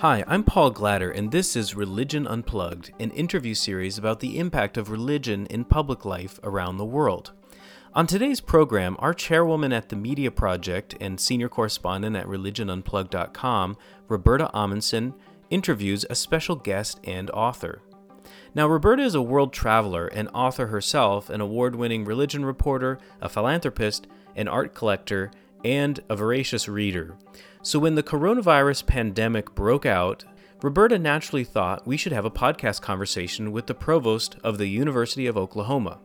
Hi, I'm Paul Glader, and this is Religion Unplugged, an interview series about the impact of religion in public life around the world. On today's program, our chairwoman at the Media Project and senior correspondent at religionunplugged.com, Roberta Ahmanson, interviews a special guest and author. Now, Roberta is a world traveler an author herself, an award winning religion reporter, a philanthropist, an art collector, and a voracious reader. So, when the coronavirus pandemic broke out, Roberta naturally thought we should have a podcast conversation with the provost of the University of Oklahoma.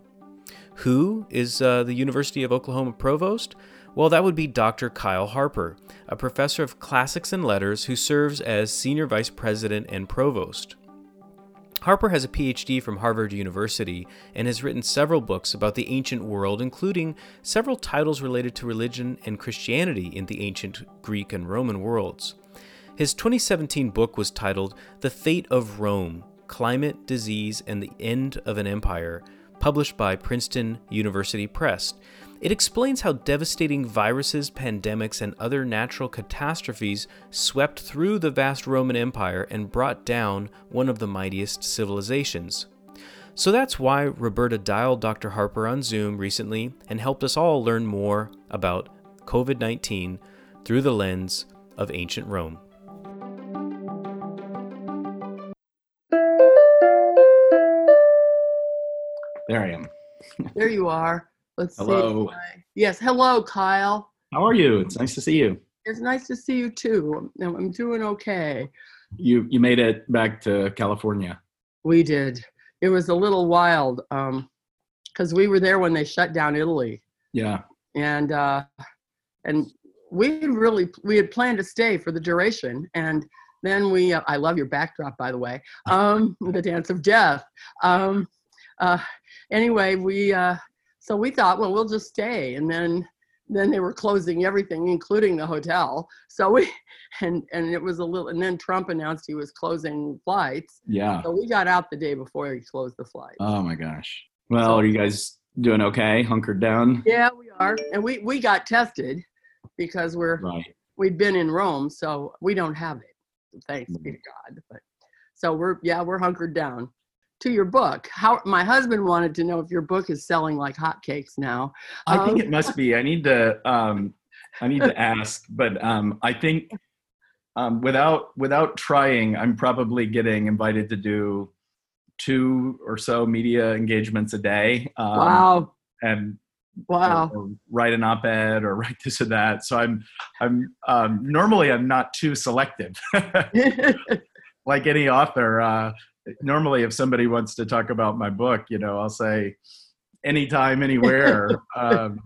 Who is uh, the University of Oklahoma provost? Well, that would be Dr. Kyle Harper, a professor of classics and letters who serves as senior vice president and provost. Harper has a PhD from Harvard University and has written several books about the ancient world, including several titles related to religion and Christianity in the ancient Greek and Roman worlds. His 2017 book was titled The Fate of Rome Climate, Disease, and the End of an Empire, published by Princeton University Press. It explains how devastating viruses, pandemics, and other natural catastrophes swept through the vast Roman Empire and brought down one of the mightiest civilizations. So that's why Roberta dialed Dr. Harper on Zoom recently and helped us all learn more about COVID 19 through the lens of ancient Rome. There I am. There you are. Let's Hello. see. Yes, hello, Kyle. How are you? It's nice to see you. It's nice to see you too. I'm, doing okay. You you made it back to California. We did. It was a little wild because we were there when they shut down Italy, Yeah. and uh, and we really we had planned to stay for the duration, and then we. Uh, I love your backdrop, by the way. Um, the Dance of Death. Um, uh, anyway, we uh, so we thought, well, we'll just stay, and then then they were closing everything, including the hotel. So we and and it was a little, and then Trump announced he was closing flights. Yeah. So we got out the day before he closed the flight. Oh my gosh. Well, are you guys doing okay? Hunkered down? yeah, we are, and we we got tested because we're Right. we'd been in Rome, so we don't have it. Thanks be to Mm-hmm. God. But so we're yeah we're hunkered down. To your book, how my husband wanted to know if your book is selling like hotcakes now. I think Um, it must be. I need to um I need to ask, but um I think um without without trying, I'm probably getting invited to do two or so media engagements a day. Um, wow, And wow. or write an op-ed or write this or that. So I'm I'm um, normally I'm not too selective. like any author, uh, normally if somebody wants to talk about my book, you know, I'll say anytime, anywhere. um,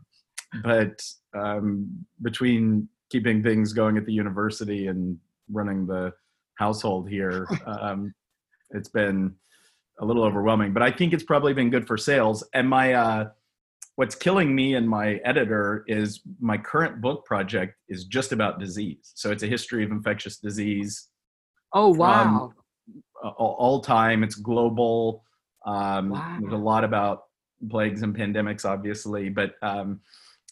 but um, between keeping things going at the university and running the household here, um, it's been a little overwhelming. But I think it's probably been good for sales. And my uh, what's killing me and my editor is my current book project is just about disease. So it's a history of infectious disease oh wow. Uh, all, time. It's global. Um, Wow. There's a lot about plagues and pandemics, obviously, but um,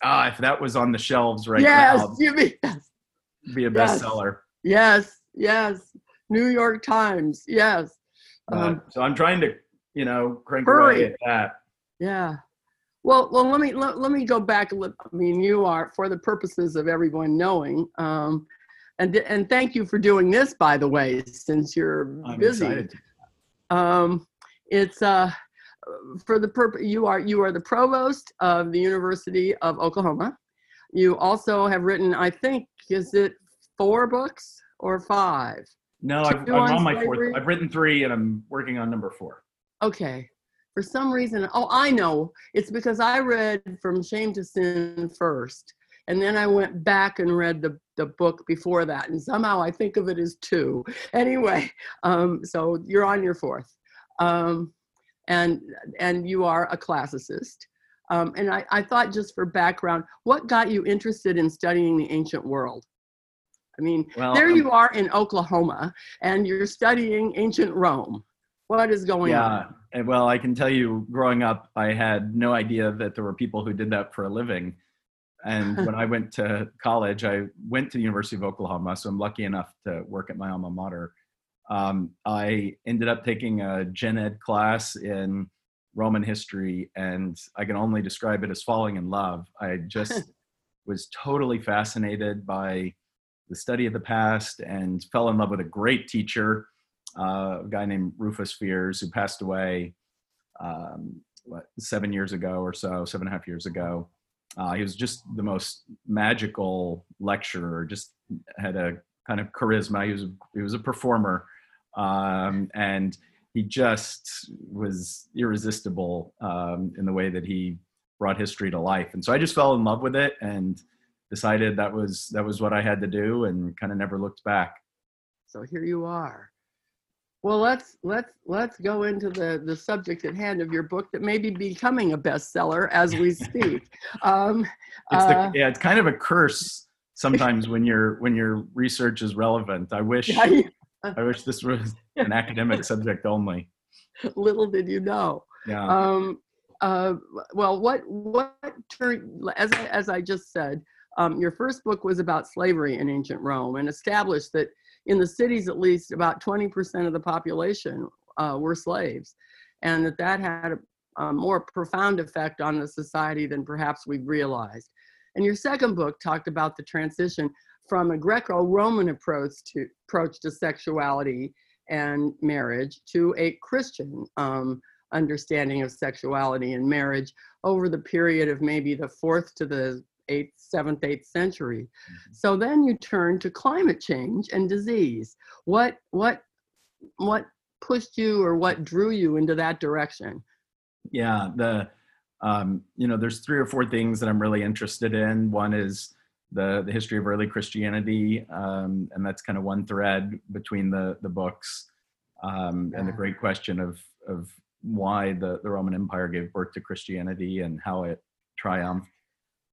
ah, if that was on the shelves right yes, now, you mean it'd be a Yes. bestseller. yes, yes. New York Times. Yes. Uh, Um, so I'm trying to, you know, crank Hurry. away at that. Yeah. Well, well, let me let, let me go back. I mean, you are for the purposes of everyone knowing. Um, and and thank you for doing this, by the way, since you're I'm busy. excited. Um, it's uh, for the purpose. You are you are the provost of the University of Oklahoma. You also have written, I think, is it four books or five? No, I've, Two I'm on on my fourth. I've written three, and I'm working on number four. Okay. For some reason, oh, I know. It's because I read From Shame to Sin first, and then I went back and read the, the book before that, and somehow I think of it as two. Anyway, um, so you're on your fourth, um, and and you are a classicist. Um, and I, I thought just for background, what got you interested in studying the ancient world? I mean, Well, there um, you are in Oklahoma, and you're studying ancient Rome. What is going Yeah, on? and well, I can tell you, growing up, I had no idea that there were people who did that for a living. And when I went to college, I went to the University of Oklahoma, so I'm lucky enough to work at my alma mater. Um, I ended up taking a gen ed class in Roman history, and I can only describe it as falling in love. I just was totally fascinated by the study of the past and fell in love with a great teacher, uh, a guy named Rufus Fears, who passed away um, what, seven years ago or so, seven and a half years ago. Uh, he was just the most magical lecturer. Just had a kind of charisma. He was he was a performer, um, and he just was irresistible um, in the way that he brought history to life. And so I just fell in love with it and decided that was that was what I had to do, and kind of never looked back. So here you are. Well, let's let's let's go into the the subject at hand of your book that may be becoming a bestseller as we speak. um, it's the, uh, yeah, it's kind of a curse sometimes when your when your research is relevant. I wish yeah, I wish this was an academic subject only. Little did you know. Yeah. Um, uh, well, what what turned as as I just said, um, your first book was about slavery in ancient Rome and established that in the cities at least about 20% of the population uh, were slaves and that that had a, a, more profound effect on the society than perhaps we realized. And your second book talked about the transition from a greco-roman approach to approach to sexuality and marriage to a christian um, understanding of sexuality and marriage over the period of maybe the fourth to the eighth, seventh, eighth century. Mm-hmm. So then you turn to climate change and disease. What what what pushed you or what drew you into that direction? Yeah, the um, you know, there's three or four things that I'm really interested in. One is the the history of early Christianity, um, and that's kind of one thread between the the books, um, yeah. and the great question of of why the the Roman Empire gave birth to Christianity and how it triumphed.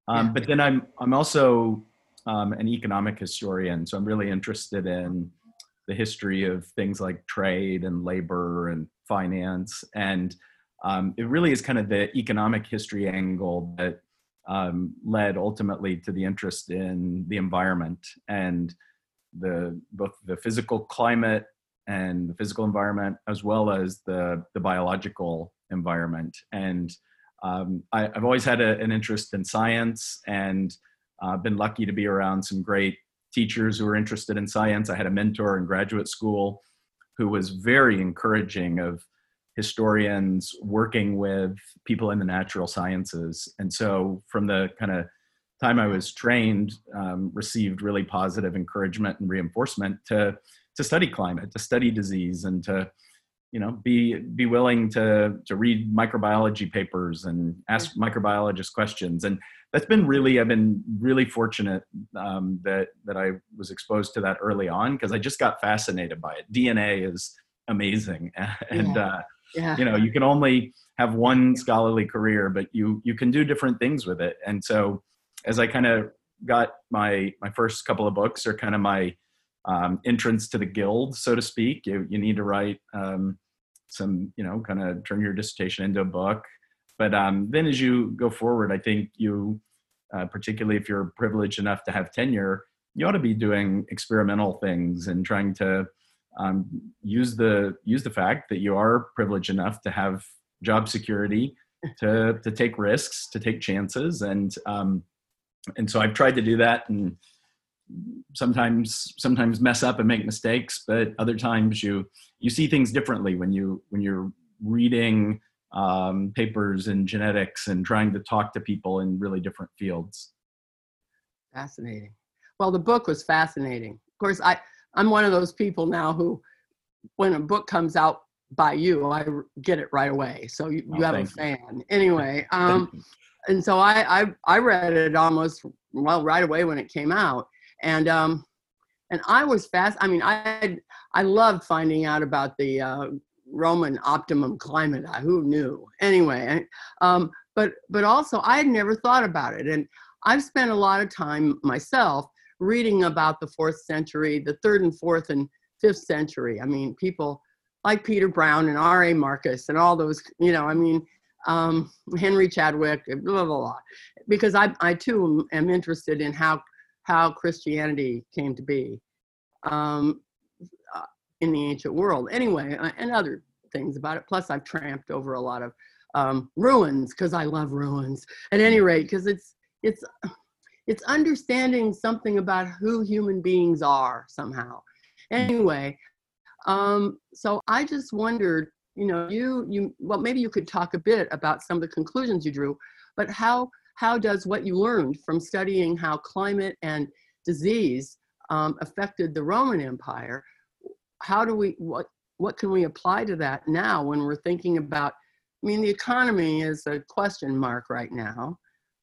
Um, but then I'm I'm also um, an economic historian, so I'm really interested in the history of things like trade and labor and finance, and um, it really is kind of the economic history angle that um, led ultimately to the interest in the environment and the both the physical climate and the physical environment as well as the the biological environment. And um, I, have always had a, an interest in science and uh, been lucky to be around some great teachers who are interested in science. I had a mentor in graduate school who was very encouraging of historians working with people in the natural sciences. And so from the kind of time I was trained, um, received really positive encouragement and reinforcement to, to study climate, to study disease, and to you know be be willing to to read microbiology papers and ask microbiologists questions and that's been really i've been really fortunate um, that that i was exposed to that early on because i just got fascinated by it dna is amazing and yeah. Uh, yeah. you know you can only have one scholarly career but you you can do different things with it and so as i kind of got my my first couple of books are kind of my um, entrance to the guild, so to speak. You, you need to write um, some you know kind of turn your dissertation into a book. But um, then as you go forward i think you uh, particularly if you're privileged enough to have tenure you ought to be doing experimental things and trying to um, use the use the fact that you are privileged enough to have job security to to take risks to take chances. And um, and so i've tried to do that and sometimes sometimes mess up and make mistakes but other times you you see things differently when you when you're reading um, papers in genetics and trying to talk to people in really different fields. Fascinating. Well the book was fascinating. Of course i i'm one of those people now who when a book comes out by you i get it right away. So you, you oh, have a fan. Anyway um and so I, I i read it almost well right away when it came out and um, and I was fast. I mean, I I loved finding out about the uh, Roman optimum climate. Who knew? Anyway, um, but but also I had never thought about it, and I've spent a lot of time myself reading about the fourth century, the third and fourth and fifth century. I mean, people like Peter Brown and R.A. Markus and all those. You know, I mean, um, Henry Chadwick, blah, blah, blah. Because I, I too am interested in how, how Christianity came to be um, uh, in the ancient world. Anyway, and other things about it. Plus, I've tramped over a lot of um, ruins because I love ruins. At any rate, because it's it's it's understanding something about who human beings are somehow. Anyway, um, so I just wondered, you know, you you well maybe you could talk a bit about some of the conclusions you drew, but how how does what you learned from studying how climate and disease um, affected the Roman Empire? How do we what what can we apply to that now when we're thinking about? I mean, the economy is a question mark right now.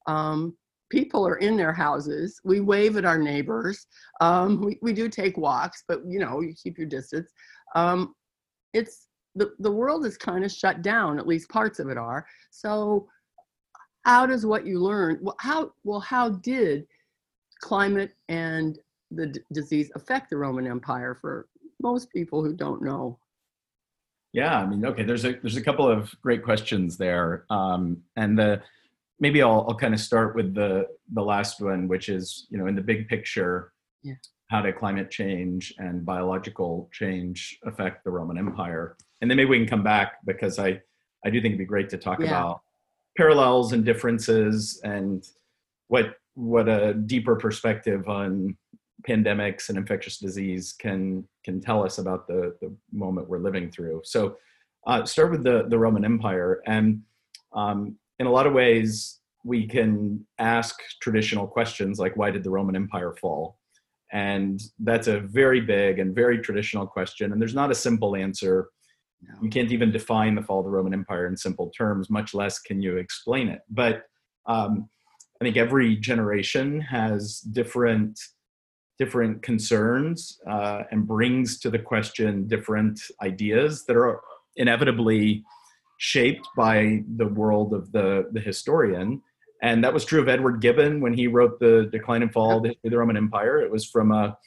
Um, people are in their houses. We wave at our neighbors. Um, we, we do take walks, but you know, you keep your distance. Um, it's the, the world is kind of shut down, at least parts of it are. So how does what you learned, well, how, well, how did climate and the d- disease affect the Roman Empire for most people who don't know? Yeah, I mean, okay, there's a there's a couple of great questions there, um, and the maybe I'll, I'll kind of start with the the last one, which is you know in the big picture, yeah. how did climate change and biological change affect the Roman Empire? And then maybe we can come back because I I do think it'd be great to talk Yeah. about parallels and differences and what what a deeper perspective on pandemics and infectious disease can can tell us about the the moment we're living through. So uh, start with the the Roman Empire and um, in a lot of ways, we can ask traditional questions like, why did the Roman Empire fall? And that's a very big and very traditional question. And there's not a simple answer. You can't even define the fall of the Roman Empire in simple terms, much less can you explain it. But um, I think every generation has different different concerns uh, and brings to the question different ideas that are inevitably shaped by the world of the, the historian. And that was true of Edward Gibbon when he wrote The Decline and Fall of the History of the Roman Empire. It was from a,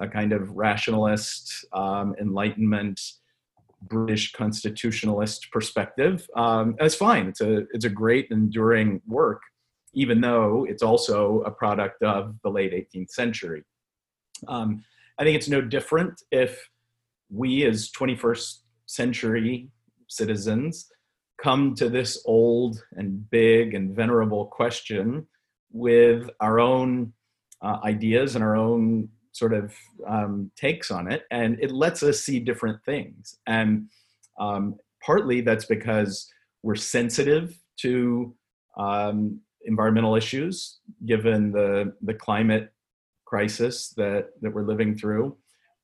a kind of rationalist, um, Enlightenment, British constitutionalist perspective. Um, it's fine. It's a, it's a great, enduring work, even though it's also a product of the late 18th century. Um, I think it's no different if we, as 21st century citizens, come to this old and big and venerable question with our own uh, ideas and our own sort of um, takes on it, and it lets us see different things. And um, partly that's because we're sensitive to um, environmental issues, given the the climate crisis that that we're living through.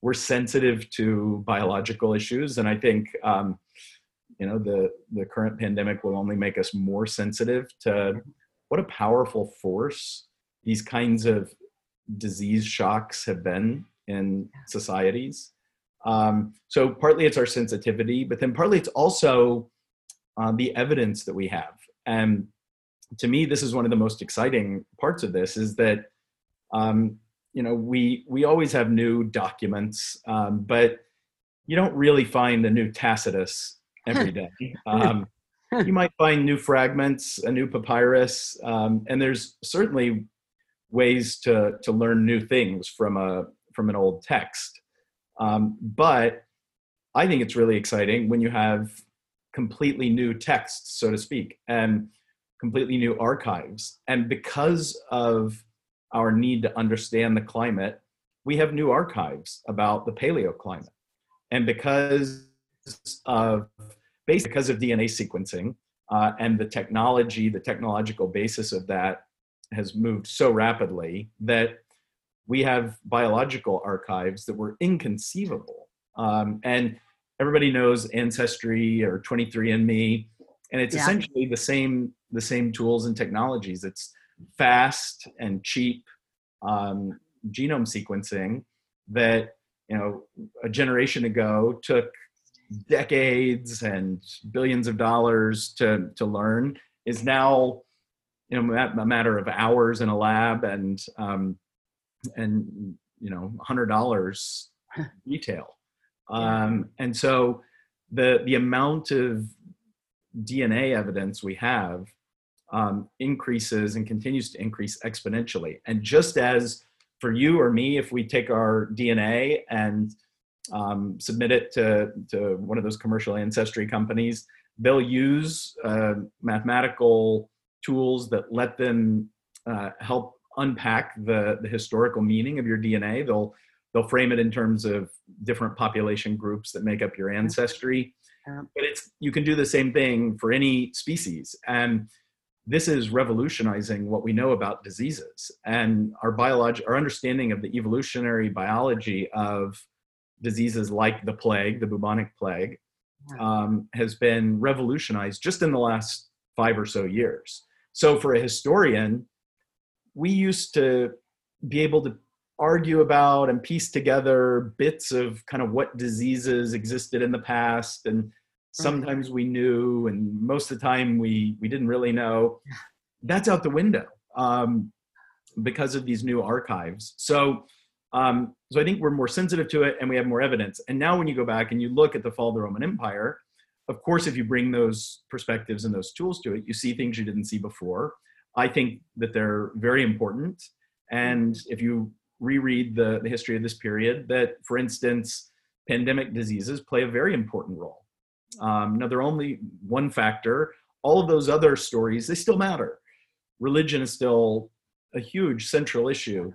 We're sensitive to biological issues, and I think um, you know the the current pandemic will only make us more sensitive to what a powerful force these kinds of disease shocks have been in societies. Um, so partly it's our sensitivity but then partly it's also uh, the evidence that we have. And to me this is one of the most exciting parts of this is that um, you know we we always have new documents um, but you don't really find a new tacitus every day. Um, you might find new fragments, a new papyrus, um, and there's certainly ways to to learn new things from a from an old text. Um, but I think it's really exciting when you have completely new texts, so to speak, and completely new archives. And because of our need to understand the climate, we have new archives about the paleoclimate. And because of because of DNA sequencing uh, and the technology, the technological basis of that has moved so rapidly that we have biological archives that were inconceivable. Um, and everybody knows Ancestry or 23andMe, and it's Yeah. essentially the same the same tools and technologies. It's fast and cheap um, genome sequencing that you know a generation ago took decades and billions of dollars to to learn is now you know a a matter of hours in a lab and um, and you know hundred dollars retail um, and so the the amount of DNA evidence we have um, increases and continues to increase exponentially. And just as for you or me, if we take our DNA and um, submit it to, to one of those commercial ancestry companies, they'll use uh, mathematical tools that let them uh, help unpack the, the historical meaning of your DNA. They'll they'll frame it in terms of different population groups that make up your ancestry. But it's you can do the same thing for any species. And this is revolutionizing what we know about diseases and our biology our understanding of the evolutionary biology of diseases like the plague the bubonic plague um, has been revolutionized just in the last five or so years. So for a historian we used to be able to argue about and piece together bits of kind of what diseases existed in the past and sometimes we knew and most of the time we we didn't really know. That's out the window um, because of these new archives. So um, so i think we're more sensitive to it and we have more evidence. And now when you go back and you look at the fall of the roman empire of course if you bring those perspectives and those tools to it you see things you didn't see before i think that they're very important and if you reread the, the history of this period that for instance pandemic diseases play a very important role um, now, they're only one factor. All of those other stories, they still matter. Religion is still a huge central issue.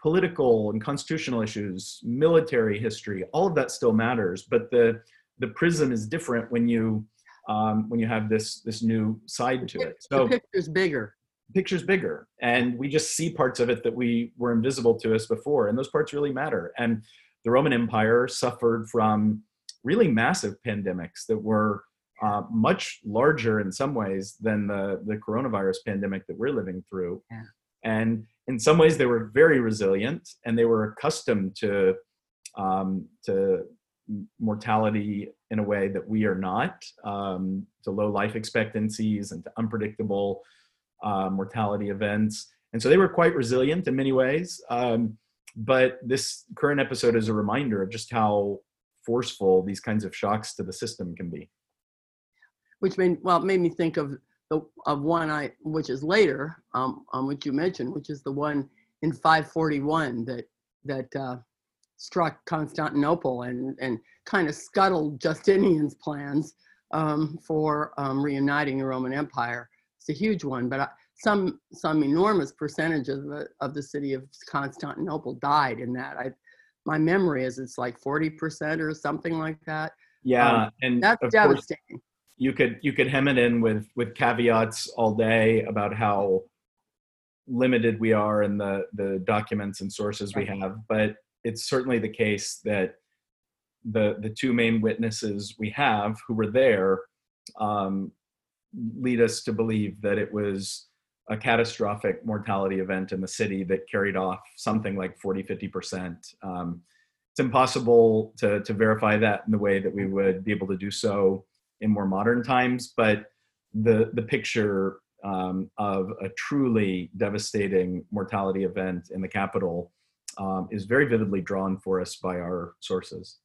Political and constitutional issues, military history, all of that still matters. But the the prism is different when you um, when you have this this new side to it. So the picture's bigger. Picture's bigger, and we just see parts of it that we were invisible to us before, and those parts really matter. And the Roman Empire suffered from really massive pandemics that were uh, much larger in some ways than the, the coronavirus pandemic that we're living through. Yeah. And in some ways, they were very resilient and they were accustomed to, um, to mortality in a way that we are not, um, to low life expectancies and to unpredictable uh, mortality events. And so they were quite resilient in many ways. Um, but this current episode is a reminder of just how forceful these kinds of shocks to the system can be. Which made well made me think of the of one I which is later, um, um which you mentioned, which is the one in 541 that that uh, struck Constantinople and and kind of scuttled Justinian's plans um, for um, reuniting the Roman Empire. It's a huge one, but I, some some enormous percentage of the of the city of Constantinople died in that. I my memory is it's like 40% or something like that. Yeah. Um, and that's devastating. You could, you could hem it in with, with caveats all day about how limited we are in the, the documents and sources we have, but it's certainly the case that the, the two main witnesses we have who were there um, lead us to believe that it was a catastrophic mortality event in the city that carried off something like 40, 50%. Um, it's impossible to, to verify that in the way that we would be able to do so in more modern times, but the, the picture um, of a truly devastating mortality event in the capital um, is very vividly drawn for us by our sources.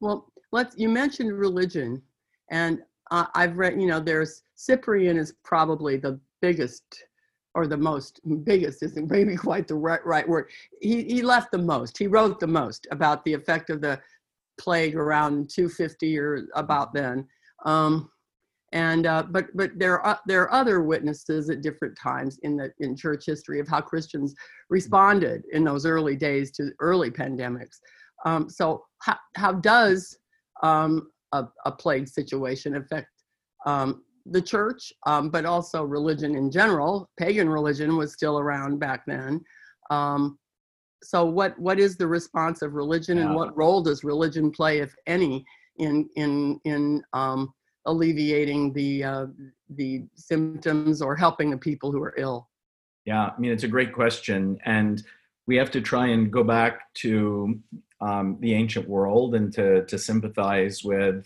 Well, let's, you mentioned religion, and uh, I've read, you know, there's Cyprian is probably the biggest or the most biggest isn't maybe quite the right, right word. He, he left the most, he wrote the most about the effect of the plague around 250 or about then. Um, and uh, but but there are there are other witnesses at different times in the in church history of how Christians responded in those early days to early pandemics. Um, so how how does um, a, a plague situation affect um, the church, um, but also religion in general. Pagan religion was still around back then. Um, so, what what is the response of religion, and what role does religion play, if any, in in in um, alleviating the uh, the symptoms or helping the people who are ill? Yeah, I mean it's a great question, and we have to try and go back to um, the ancient world and to to sympathize with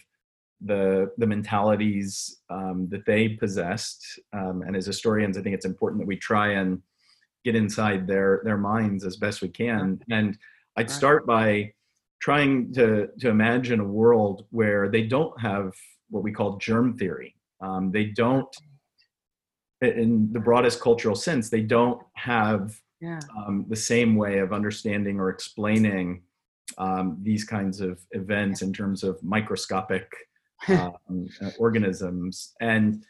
the the mentalities um, that they possessed. Um, and as historians, I think it's important that we try and get inside their their minds as best we can. And I'd start by trying to to imagine a world where they don't have what we call germ theory. Um, they don't, in the broadest cultural sense, they don't have Yeah. um, the same way of understanding or explaining um, these kinds of events in terms of microscopic um, uh, organisms, and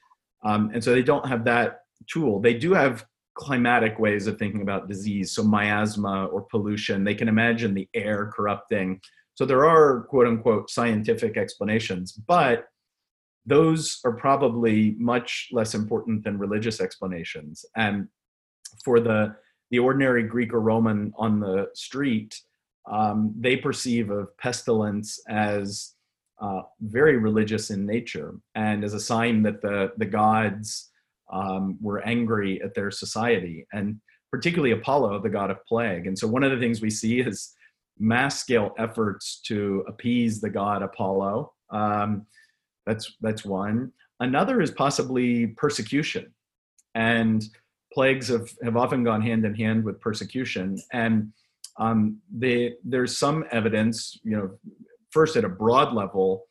um, and so they don't have that tool. They do have climatic ways of thinking about disease, so miasma or pollution. They can imagine the air corrupting. So there are quote unquote scientific explanations, but those are probably much less important than religious explanations. And for the the ordinary Greek or Roman on the street, um, they perceive of pestilence as uh, very religious in nature and as a sign that the the gods um, were angry at their society and particularly Apollo, the god of plague. And so one of the things we see is mass scale efforts to appease the god Apollo. Um, that's that's one. Another is possibly persecution, and plagues have, have often gone hand in hand with persecution. And um, they, there's some evidence, you know, first at a broad level,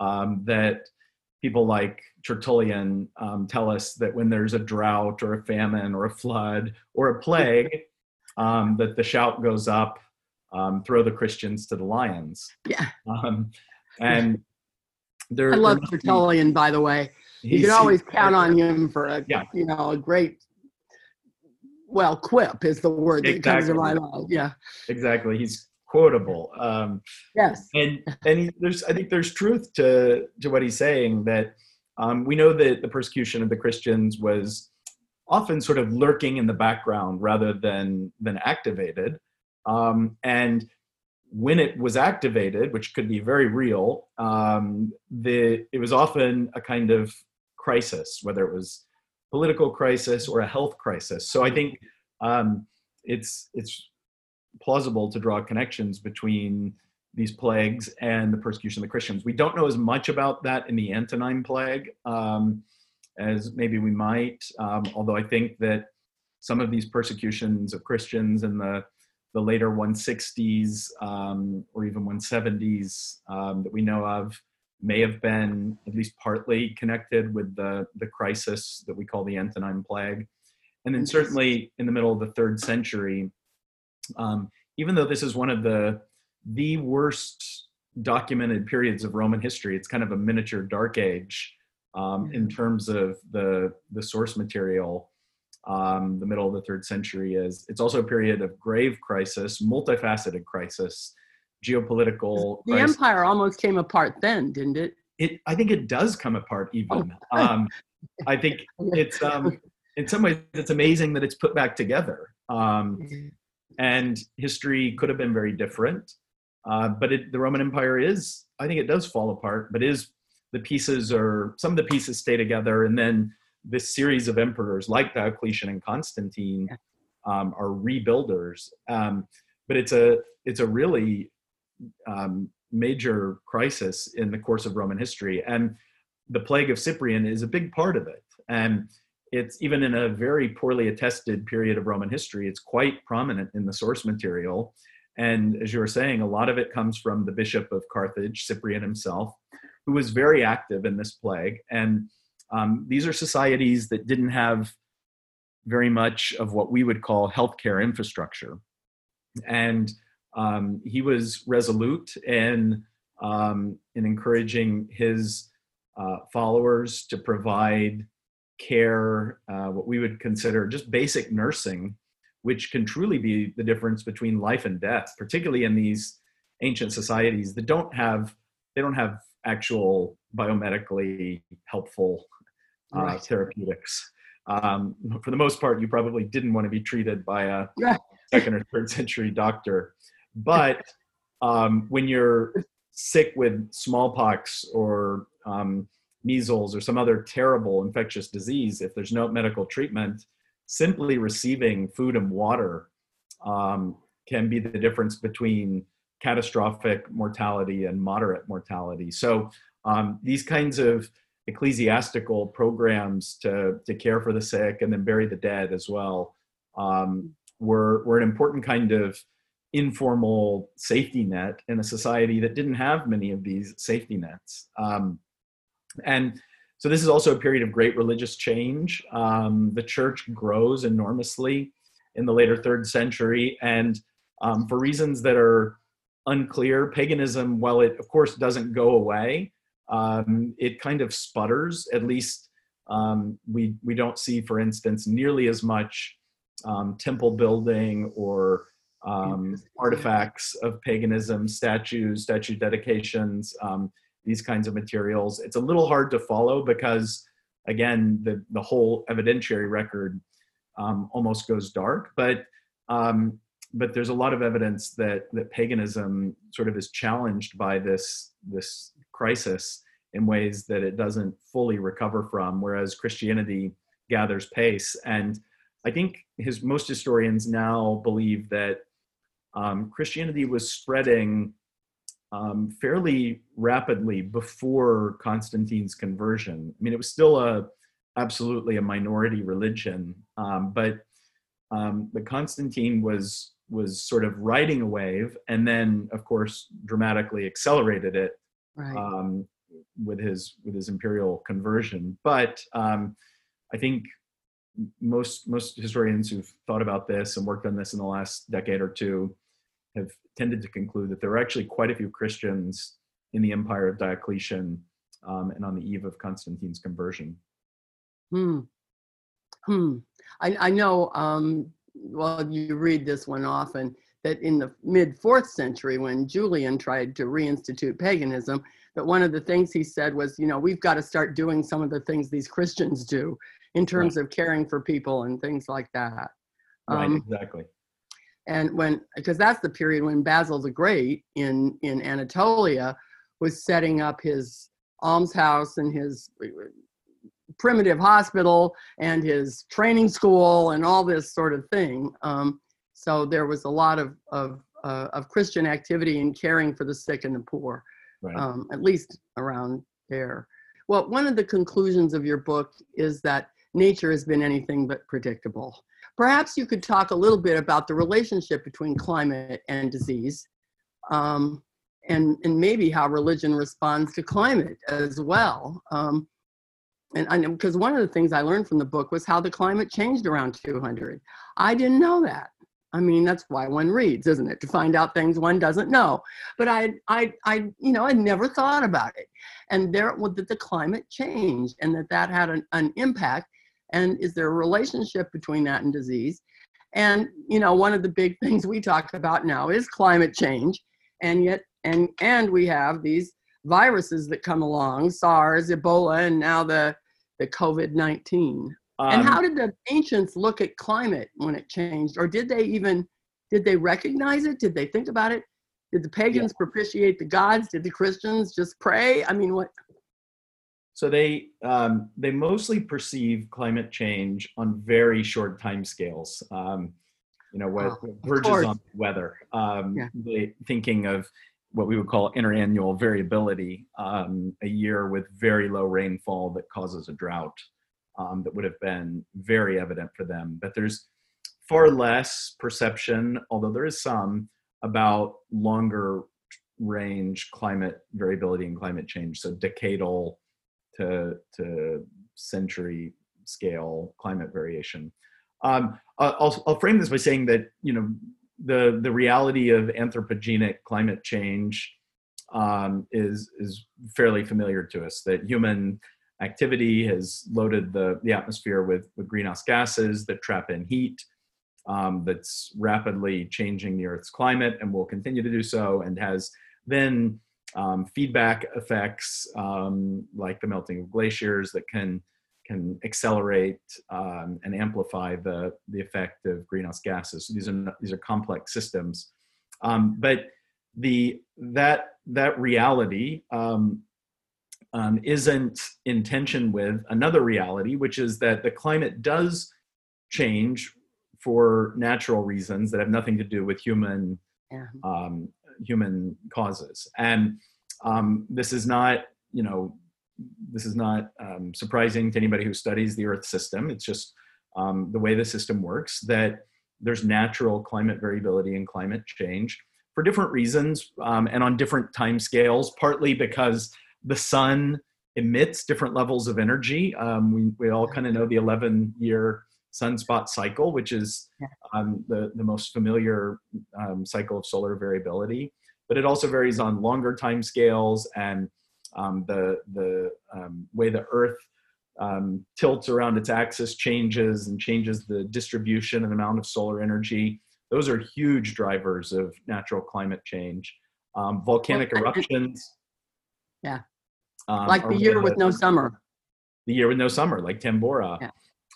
um, that people like Tertullian um, tell us that when there's a drought or a famine or a flood or a plague, um, that the shout goes up, um, throw the Christians to the lions. Yeah. Um, and there, I love Tertullian, by the way. You can always count on him for a, Yeah. you know, a great, well, quip is the word that comes to my Exactly. mind. Yeah. Exactly, he's quotable. Um, Yes. and and he, there's I think there's truth to to what he's saying that um, we know that the persecution of the Christians was often sort of lurking in the background rather than than activated, um, and when it was activated, which could be very real, um, the it was often a kind of crisis, whether it was political crisis or a health crisis. So I think um, it's it's plausible to draw connections between these plagues and the persecution of the Christians. We don't know as much about that in the Antonine plague um, as maybe we might, um, although I think that some of these persecutions of Christians in the the later 160s um, or even 170s um, that we know of may have been at least partly connected with the, the crisis that we call the Antonine plague. And then certainly in the middle of the third century, um, even though this is one of the the worst documented periods of Roman history, it's kind of a miniature dark age um, in terms of the the source material. Um, the middle of the third century is it's also a period of grave crisis, multifaceted crisis, geopolitical. The crisis. empire almost came apart then, didn't it? It I think it does come apart even. Oh. Um, I think it's um, in some ways it's amazing that it's put back together. Um, and history could have been very different. Uh, but it, the Roman Empire is, I think it does fall apart, but is the pieces are, some of the pieces stay together. And then this series of emperors like Diocletian and Constantine um, are rebuilders. Um, but it's a, it's a really um, major crisis in the course of Roman history. And the plague of Cyprian is a big part of it. And it's even in a very poorly attested period of Roman history, it's quite prominent in the source material. And as you were saying, a lot of it comes from the bishop of Carthage, Cyprian himself, who was very active in this plague. And um, these are societies that didn't have very much of what we would call healthcare infrastructure. And um, he was resolute in, um, in encouraging his uh, followers to provide care, uh, what we would consider just basic nursing, which can truly be the difference between life and death, particularly in these ancient societies that don't have they don't have actual biomedically helpful uh, Right. therapeutics. Um, for the most part, you probably didn't want to be treated by a Yeah. second or third century doctor, but um, when you're sick with smallpox or um, measles or some other terrible infectious disease, if there's no medical treatment, simply receiving food and water um, can be the difference between catastrophic mortality and moderate mortality. So um, these kinds of ecclesiastical programs to, to care for the sick and then bury the dead as well um, were, were an important kind of informal safety net in a society that didn't have many of these safety nets. Um, and so this is also a period of great religious change. Um, the church grows enormously in the later third century, and um, for reasons that are unclear, paganism, while it of course doesn't go away, um, it kind of sputters. At least um, we we don't see, for instance, nearly as much um, temple building or um, artifacts of paganism, statues, statue dedications, um, these kinds of materials. It's a little hard to follow because, again, the, the whole evidentiary record um, almost goes dark. But um, but there's a lot of evidence that that paganism sort of is challenged by this this crisis in ways that it doesn't fully recover from, whereas Christianity gathers pace. And I think his most historians now believe that um, Christianity was spreading um, fairly rapidly before Constantine's conversion. I mean, it was still a absolutely a minority religion, um, but um, but Constantine was was sort of riding a wave, and then of course dramatically accelerated it right. um, with his with his imperial conversion. But um, I think most most historians who've thought about this and worked on this in the last decade or two have tended to conclude that there were actually quite a few Christians in the empire of Diocletian um, and on the eve of Constantine's conversion. Hmm. Hmm. I, I know, um, well, you read this one often, that in the mid fourth century, when Julian tried to reinstitute paganism, that one of the things he said was, you know, we've got to start doing some of the things these Christians do in terms right. of caring for people and things like that. Right, um, exactly and when because that's the period when basil the great in in anatolia was setting up his almshouse and his primitive hospital and his training school and all this sort of thing um, so there was a lot of of, uh, of christian activity in caring for the sick and the poor right. um, at least around there well one of the conclusions of your book is that nature has been anything but predictable Perhaps you could talk a little bit about the relationship between climate and disease, um, and, and maybe how religion responds to climate as well. Um, and because one of the things I learned from the book was how the climate changed around 200. I didn't know that. I mean, that's why one reads, isn't it? To find out things one doesn't know. But I, I, I, you know, I never thought about it. And there, well, that the climate changed, and that that had an, an impact and is there a relationship between that and disease and you know one of the big things we talk about now is climate change and yet and and we have these viruses that come along sars ebola and now the the covid-19 um, and how did the ancients look at climate when it changed or did they even did they recognize it did they think about it did the pagans yeah. propitiate the gods did the christians just pray i mean what so they um, they mostly perceive climate change on very short time scales. Um, you know, what oh, verges on weather. Um, yeah. They thinking of what we would call interannual variability, um, a year with very low rainfall that causes a drought um, that would have been very evident for them. But there's far less perception, although there is some, about longer range climate variability and climate change. So decadal to, to century scale climate variation. Um, I'll, I'll frame this by saying that you know the the reality of anthropogenic climate change um, is is fairly familiar to us. That human activity has loaded the, the atmosphere with, with greenhouse gases that trap in heat, um, that's rapidly changing the Earth's climate and will continue to do so, and has then um, feedback effects um, like the melting of glaciers that can can accelerate um, and amplify the the effect of greenhouse gases. So these are these are complex systems, um, but the that that reality um, um, isn't in tension with another reality, which is that the climate does change for natural reasons that have nothing to do with human yeah. um, human causes. And um, this is not, you know, this is not um, surprising to anybody who studies the Earth system. It's just um, the way the system works that there's natural climate variability and climate change for different reasons um, and on different time scales, partly because the sun emits different levels of energy. Um, we, we all kind of know the 11 year sunspot cycle, which is um, the, the most familiar um, cycle of solar variability. But it also varies on longer time scales and um, the, the um, way the Earth um, tilts around its axis changes and changes the distribution and amount of solar energy. Those are huge drivers of natural climate change. Um, volcanic eruptions. Yeah. Um, like the year with no summer. The year with no summer, like Tambora. Yeah.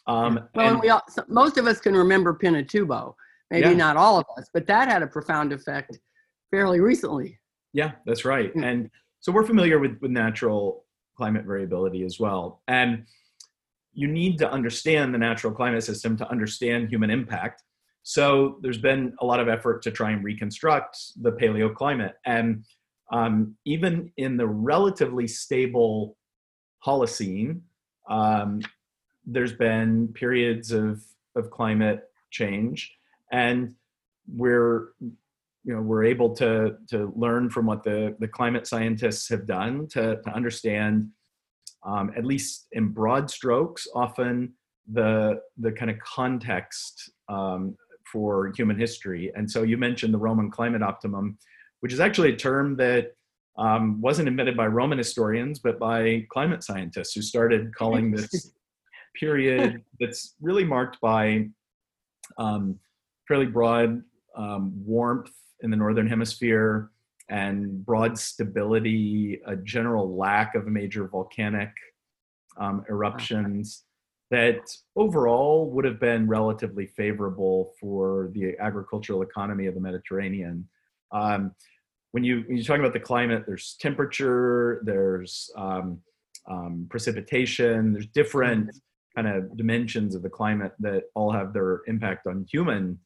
Um, well, and, we all, most of us can remember Pinatubo. Maybe yeah. not all of us, but that had a profound effect fairly recently. Yeah, that's right. Yeah. And so we're familiar with, with natural climate variability as well. And you need to understand the natural climate system to understand human impact. So there's been a lot of effort to try and reconstruct the paleoclimate. And um, even in the relatively stable Holocene, um, there's been periods of, of climate change. And we're you know we're able to to learn from what the the climate scientists have done to to understand um, at least in broad strokes often the the kind of context um, for human history and so you mentioned the roman climate optimum which is actually a term that um, wasn't invented by roman historians but by climate scientists who started calling this period that's really marked by um, fairly broad um, warmth in the northern hemisphere and broad stability, a general lack of major volcanic um, eruptions that overall would have been relatively favorable for the agricultural economy of the Mediterranean. Um, when you when you talk about the climate, there's temperature, there's um, um, precipitation, there's different mm-hmm. kind of dimensions of the climate that all have their impact on human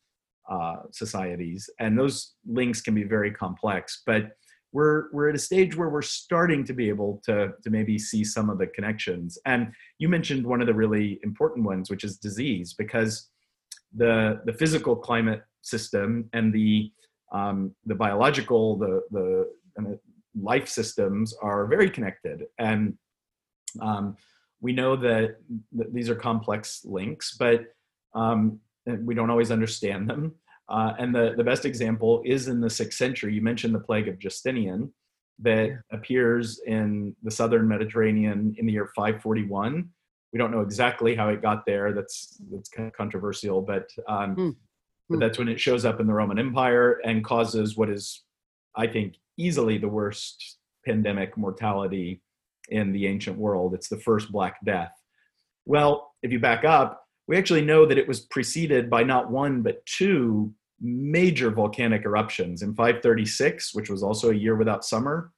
uh, societies, and those links can be very complex. But we're we're at a stage where we're starting to be able to to maybe see some of the connections. And you mentioned one of the really important ones, which is disease, because the the physical climate system and the um, the biological the the life systems are very connected and um, we know that, that, these are complex links but um, we don't always understand them. Uh, and the, the best example is in the sixth century. You mentioned the plague of Justinian that yeah. appears in the southern Mediterranean in the year 541. We don't know exactly how it got there. That's that's kind of controversial, but um, mm. But that's when it shows up in the Roman Empire and causes what is, I think, easily the worst pandemic mortality in the ancient world. It's the first Black Death. Well, if you back up, we actually know that it was preceded by not one but two major volcanic eruptions in 536 which was also a year without summer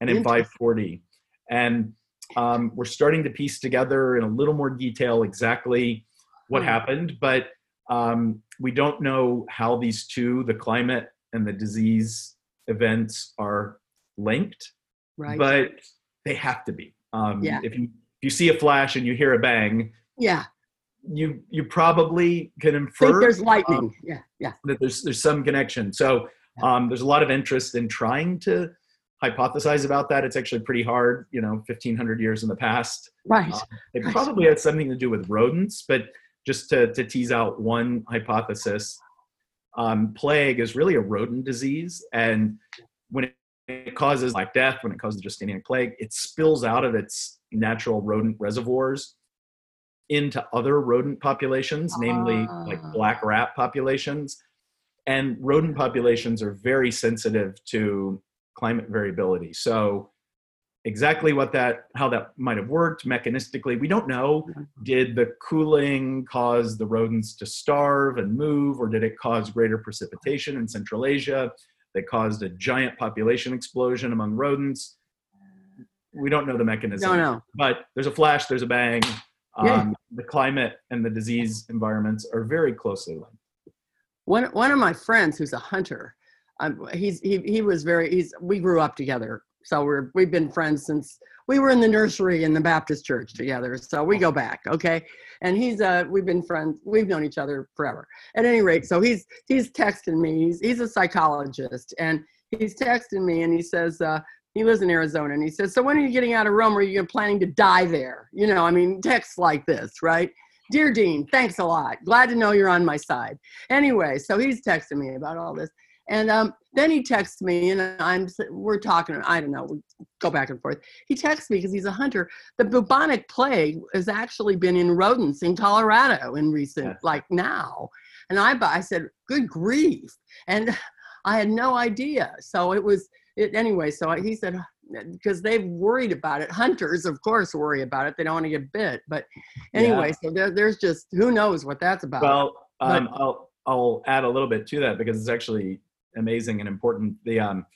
and in 540 and um, we're starting to piece together in a little more detail exactly what hmm. happened but um, we don't know how these two the climate and the disease events are linked right but they have to be um, yeah. if you if you see a flash and you hear a bang yeah you you probably can infer Think there's lightning. Um, yeah, yeah. That there's there's some connection. So um, there's a lot of interest in trying to hypothesize about that. It's actually pretty hard. You know, 1500 years in the past. Right. Uh, it right. probably had something to do with rodents, but just to to tease out one hypothesis, um, plague is really a rodent disease, and when it, it causes like death, when it causes the Justinian plague, it spills out of its natural rodent reservoirs into other rodent populations, namely like ah. black rat populations. And rodent populations are very sensitive to climate variability. So exactly what that how that might have worked mechanistically we don't know did the cooling cause the rodents to starve and move or did it cause greater precipitation in central asia that caused a giant population explosion among rodents we don't know the mechanism no, no. but there's a flash there's a bang yeah. um, the climate and the disease environments are very closely linked. One, one of my friends who's a hunter, um, he's, he, he was very, he's, we grew up together. So we're, we've been friends since we were in the nursery in the Baptist church together. So we go back. Okay. And he's, uh, we've been friends. We've known each other forever at any rate. So he's, he's texting me, he's, he's a psychologist and he's texting me and he says, uh, he lives in Arizona, and he says, "So when are you getting out of Rome? Or are you planning to die there?" You know, I mean, texts like this, right? Dear Dean, thanks a lot. Glad to know you're on my side. Anyway, so he's texting me about all this. And um, then he texts me, and I'm we're talking. I don't know. We go back and forth. He texts me because he's a hunter. The bubonic plague has actually been in rodents in Colorado in recent, like now. And I, I said, "Good grief!" And I had no idea. So it was it anyway. So he said, because they've worried about it. Hunters, of course, worry about it. They don't want to get bit. But anyway, yeah. so there, there's just who knows what that's about. Well, um, I'll I'll add a little bit to that because it's actually amazing and important. The um,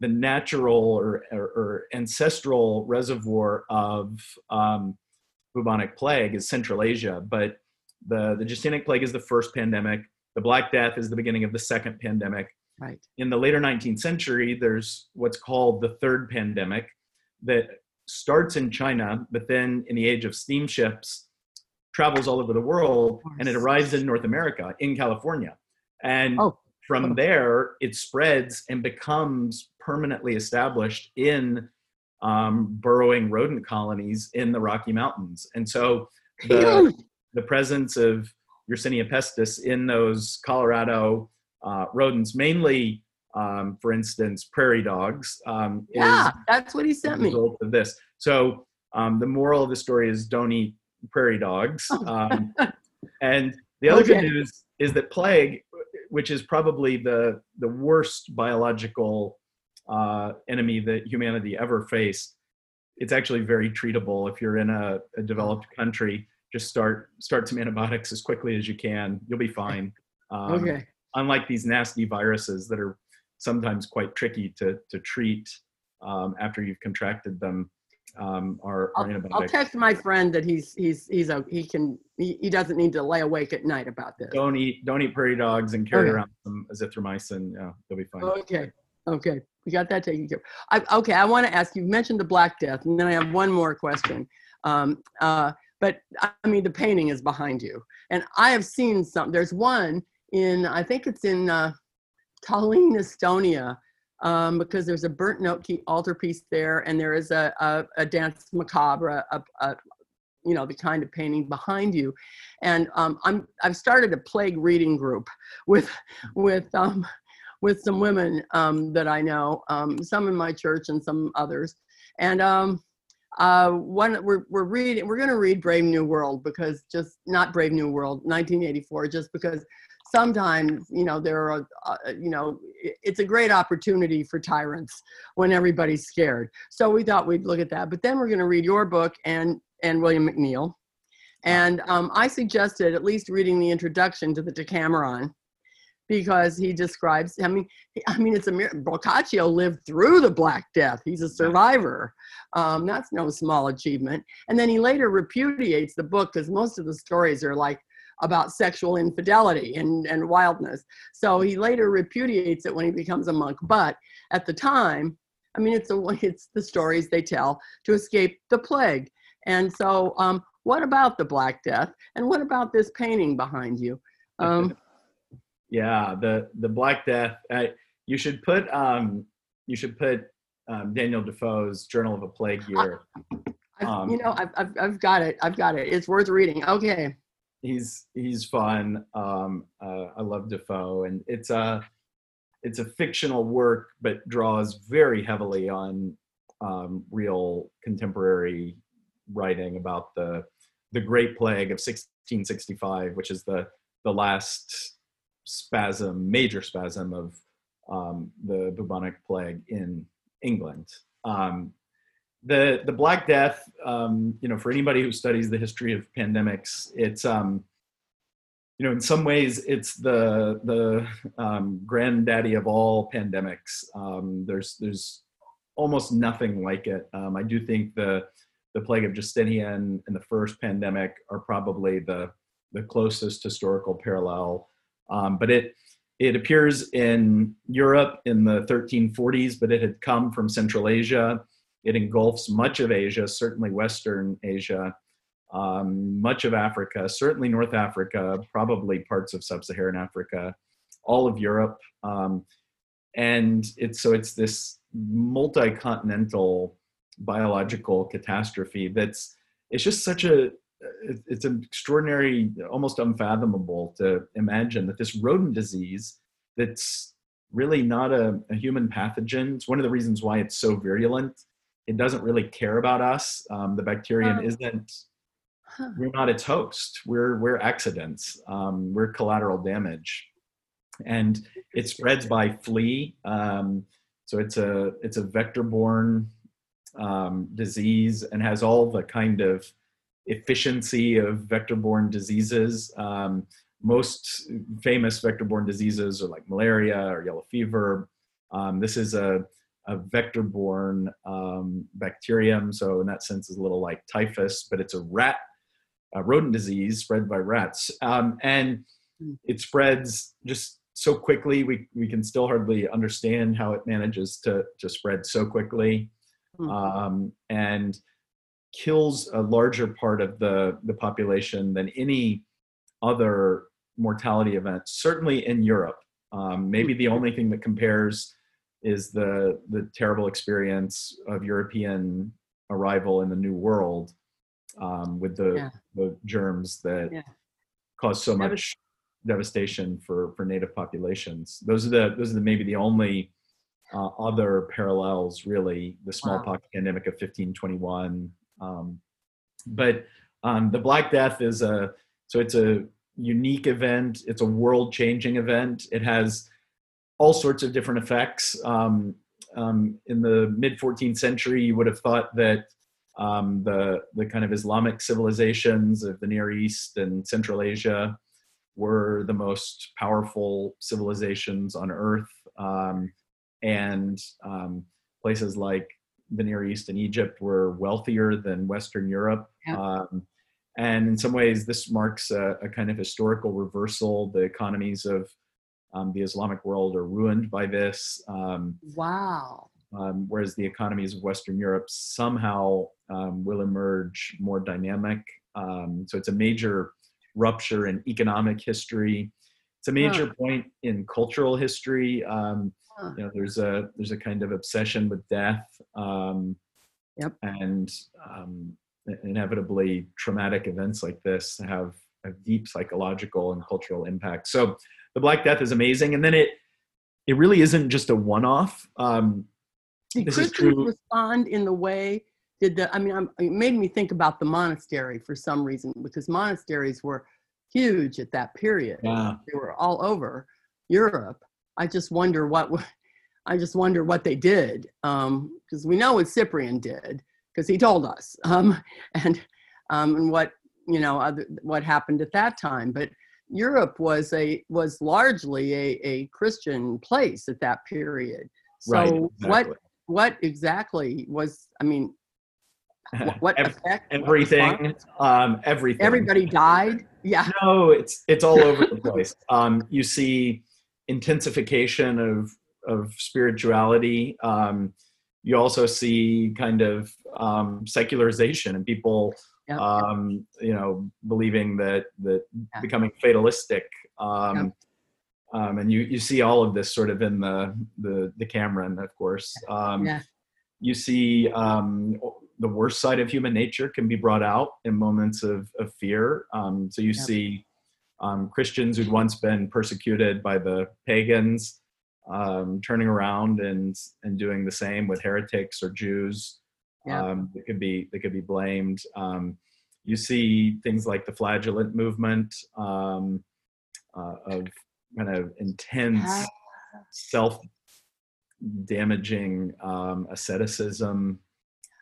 the natural or, or, or ancestral reservoir of um, bubonic plague is Central Asia, but the the Justinianic plague is the first pandemic. The Black Death is the beginning of the second pandemic. Right. In the later 19th century, there's what's called the third pandemic that starts in China, but then in the age of steamships, travels all over the world, and it arrives in North America, in California. And oh. From there, it spreads and becomes permanently established in um, burrowing rodent colonies in the Rocky Mountains. And so the, the presence of Yersinia pestis in those Colorado uh, rodents, mainly, um, for instance, prairie dogs. Um, yeah, that's what he sent me. Of this, so um, the moral of the story is don't eat prairie dogs. Um, and the other okay. good news is that plague, which is probably the the worst biological uh, enemy that humanity ever faced, it's actually very treatable. If you're in a, a developed country just start start some antibiotics as quickly as you can. You'll be fine. Um, okay. unlike these nasty viruses that are sometimes quite tricky to, to treat um, after you've contracted them um, are, are I'll, I'll, text my friend that he's he's he's a he can he, he doesn't need to lay awake at night about this. Don't eat don't eat prairie dogs and carry okay. around some azithromycin. Yeah, they'll be fine. Okay, okay, we got that taken care. of. I, okay, I want to ask you. You mentioned the Black Death, and then I have one more question. Um, uh, but I mean, the painting is behind you, and I have seen some. There's one in, I think it's in uh, Tallinn, Estonia, um, because there's a Bernt Notke altarpiece there, and there is a, a, a dance macabre, a, a, you know, the kind of painting behind you. And um, I'm, I've started a plague reading group with, with, um, with some women um, that I know, um, some in my church and some others. And um, uh, one we're, we're reading, we're going to read Brave New World because just not Brave New World, 1984, just because sometimes you know there are uh, you know it's a great opportunity for tyrants when everybody's scared. So we thought we'd look at that but then we're going to read your book and and william mcneill and um, i suggested at least reading the introduction to the decameron because he describes i mean i mean it's a boccaccio lived through the black death. He's a survivor. Um, that's no small achievement. And then he later repudiates the book because most of the stories are like about sexual infidelity and, and wildness. So he later repudiates it when he becomes a monk. But at the time, I mean, it's, a, it's the stories they tell to escape the plague. And so, um, what about the Black Death? And what about this painting behind you? Um, yeah, the the Black Death. I, you should put um, you should put um, Daniel Defoe's Journal of a Plague Year. Um, you know, I've, I've, I've got it. I've got it. It's worth reading. Okay he's he's fun. Um, uh, I love Defoe, and it's a it's a fictional work, but draws very heavily on um, real contemporary writing about the the Great Plague of 1665, which is the the last spasm, major spasm of um, the bubonic plague in England. Um, the the Black Death, um, you know, for anybody who studies the history of pandemics, it's um, you know, in some ways, it's the the um, granddaddy of all pandemics. Um, there's there's almost nothing like it. Um, I do think the the plague of Justinian and the first pandemic are probably the the closest historical parallel. Um, but it it appears in Europe in the 1340s, but it had come from Central Asia it engulfs much of Asia, certainly Western Asia, um, much of Africa, certainly North Africa, probably parts of sub-Saharan Africa, all of Europe, um, and it's so it's this multi-continental biological catastrophe that's it's just such a it's an extraordinary almost unfathomable to imagine that this rodent disease that's really not a, a human pathogen it's one of the reasons why it's so virulent it doesn't really care about us. Um, the bacterium Oh. isn't Huh. we're not its host we're we're accidents. Um, we're collateral damage. And it spreads by flea. Um, so it's a it's a vector borne um, disease and has all the kind of efficiency of vector borne diseases. Um, most famous vector borne diseases are like malaria or yellow fever. Um, this is a a vector borne um, bacterium. So in that sense is a little like typhus but it's a rat a rodent disease spread by rats. Um, and Mm. it spreads just so quickly we, we can still hardly understand how it manages to, to spread so quickly. Mhm. um, and kills a larger part of the, the population than any other mortality event certainly in europe. Um, maybe the only thing that compares is the the terrible experience of european arrival in the new world um, with the, Yeah. the germs that Yeah. cause so much devastation for for native populations. Those are the those are the, maybe the only uh, other parallels, really. The smallpox pandemic of 1521, um, but um, the Black Death is a so it's a unique event. It's a world changing event. It has all sorts of different effects. Um, um, in the mid 14th century, you would have thought that um, the the kind of Islamic civilizations of the Near East and Central Asia were the most powerful civilizations on Earth, um, and um, places like the Near East and Egypt were wealthier than Western Europe. Yeah. Um, and in some ways, this marks a, a kind of historical reversal. The economies of um, the Islamic world are ruined by this. Um, Wow. um, whereas the economies of Western Europe somehow um, will emerge more dynamic. Um, so it's a major rupture in economic history. It's a major point in cultural history. Um, Huh. you know, there's a there's a kind of obsession with death, um, Yep. and um, inevitably traumatic events like this have a deep psychological and cultural impact. So the Black Death is amazing, and then it it really isn't just a one-off. Um, Did This is Christians true- respond in the way? Did the? I mean, I'm, it made me think about the monastery for some reason because monasteries were huge at that period. Yeah. They were all over Europe. I just wonder what. I just wonder what they did because we know what Cyprian did because he told us, um, and um, and what you know other, what happened at that time. But Europe was a was largely a, a Christian place at that period. So right. what exactly. what exactly was i mean what, what Ev- effect everything, um, everything. everybody died yeah No, it's it's all over the place. Um, you see intensification of of spirituality. Um, you also see kind of um, secularization and people, Yeah. um, you know, believing that that Yeah. becoming fatalistic. Um, um, and you you see all of this sort of in the the Decameron, of course. Um, Yeah. You see um, the worst side of human nature can be brought out in moments of, of fear. Um, so you Yep. see um, Christians who'd once been persecuted by the pagans um, turning around and and doing the same with heretics or Jews. Yeah. Um, that could be that could be blamed. Um, you see things like the flagellant movement um, uh, of kind of intense self damaging um, asceticism.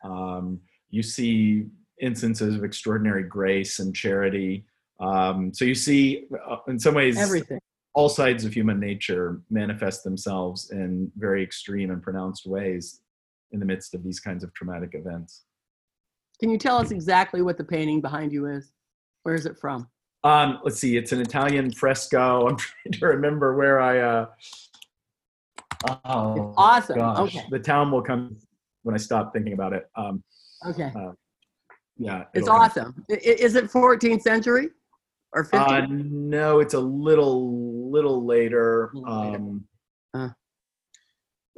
Um, you see instances of extraordinary grace and charity. Um, so you see, uh, in some ways, everything all sides of human nature manifest themselves in very extreme and pronounced ways in the midst of these kinds of traumatic events. can you tell us exactly what the painting behind you is where is it from Um, let's see, it's an Italian fresco. I'm trying to remember where I. Uh, oh, awesome gosh. okay The town will come when I stop thinking about it. Um, okay yeah, it's come. awesome i- is it 14th century or 15th Uh, no, it's a little little later. Little later. Um, Uh.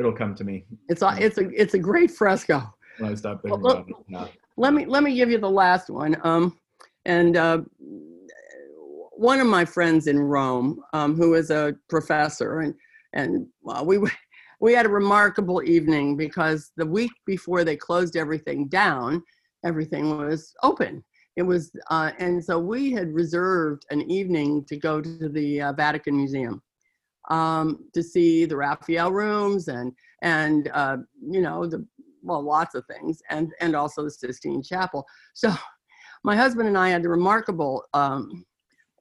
It'll come to me. It's a it's a it's a great fresco. When I stop thinking Well, about it. Yeah. let me let me give you the last one. Um, and uh, one of my friends in Rome, um, who is a professor, and and uh, we we had a remarkable evening because the week before they closed everything down, everything was open. It was, uh, and so we had reserved an evening to go to the uh, Vatican Museum um, to see the Raphael rooms and and uh, you know the well lots of things and and also the Sistine Chapel. So my husband and I had the remarkable um,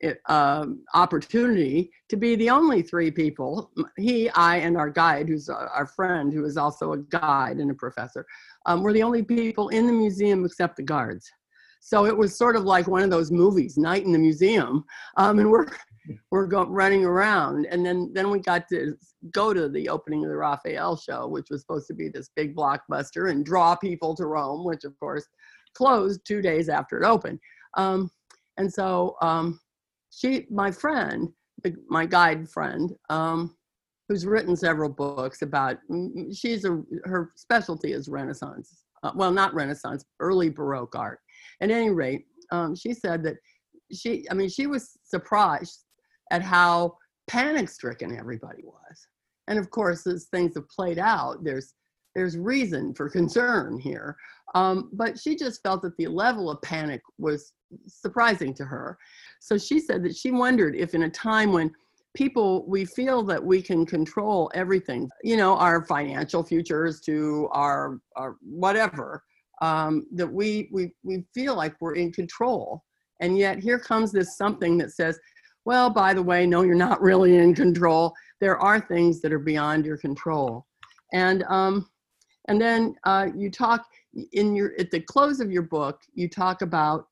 it, um, opportunity to be the only three people he i and our guide who's our our friend who is also a guide and a professor um, were the only people in the museum except the guards so it was sort of like one of those movies night in the museum um, and we're we're go, running around. And then then we got to go to the opening of the raphael show which was supposed to be this big blockbuster and draw people to rome which of course closed two days after it opened. Um, and so um, she my friend my guide friend um, who's written several books about she's a her specialty is renaissance uh, well not renaissance early baroque art. At any rate um, she said that she i mean she was surprised at how panic stricken everybody was. And of course as things have played out there's there's reason for concern here. Um, but she just felt that the level of panic was surprising to her. So she said that she wondered if in a time when people we feel that we can control everything you know our financial futures to our our whatever um, that we we we feel like we're in control. And yet here comes this something that says well by the way no you're not really in control there are things that are beyond your control and um and then uh, you talk in your at the close of your book you talk about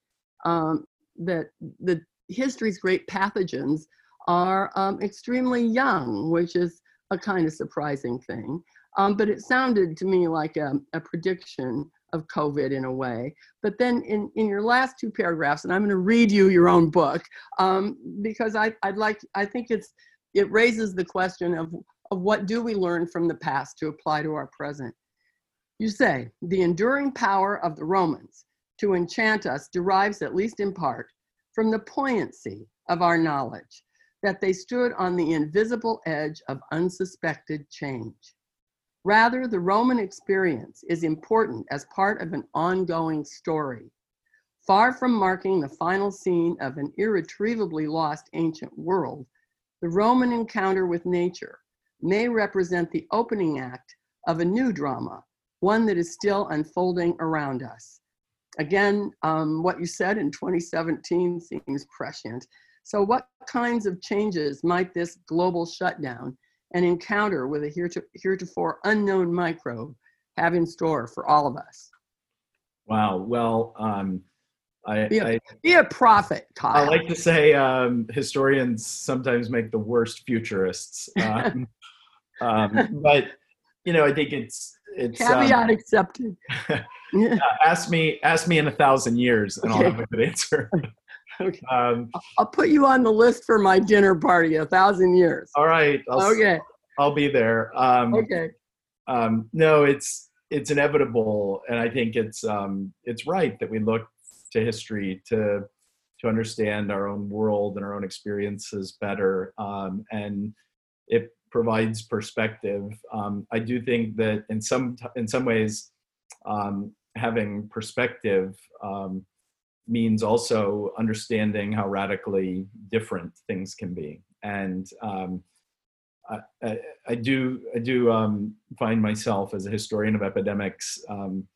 um, that the history's great pathogens are um, extremely young, which is a kind of surprising thing. Um, but it sounded to me like a, a, prediction of COVID in a way. But then in, in your last two paragraphs, and I'm going to read you your own book um, because I, I'd like, I think it's, it raises the question of, of what do we learn from the past to apply to our present. You say, the enduring power of the Romans to enchant us derives, at least in part, from the poignancy of our knowledge that they stood on the invisible edge of unsuspected change. Rather, the Roman experience is important as part of an ongoing story. Far from marking the final scene of an irretrievably lost ancient world, the Roman encounter with nature may represent the opening act of a new drama, one that is still unfolding around us. Again, um, what you said in 2017 seems prescient. So, what kinds of changes might this global shutdown and encounter with a heretofore unknown microbe have in store for all of us? Wow. Well, um, I, be, a, I, be a prophet, Kyle. I like to say um, historians sometimes make the worst futurists. Um, um, but, you know, I think it's. it's Caveat um, accepted. yeah, ask me ask me in a thousand years and Okay. I'll have a good answer. Okay. um, I'll put you on the list for my dinner party, a thousand years. all right, I'll, Okay, I'll be there. Um, okay. um, no, it's it's inevitable, and I think it's um, it's right that we look to history to to understand our own world and our own experiences better, um, and it provides perspective. Um, I do think that in some in some ways, um, having perspective um, means also understanding how radically different things can be, and um, I, I, I do I do um, find myself as a historian of epidemics um,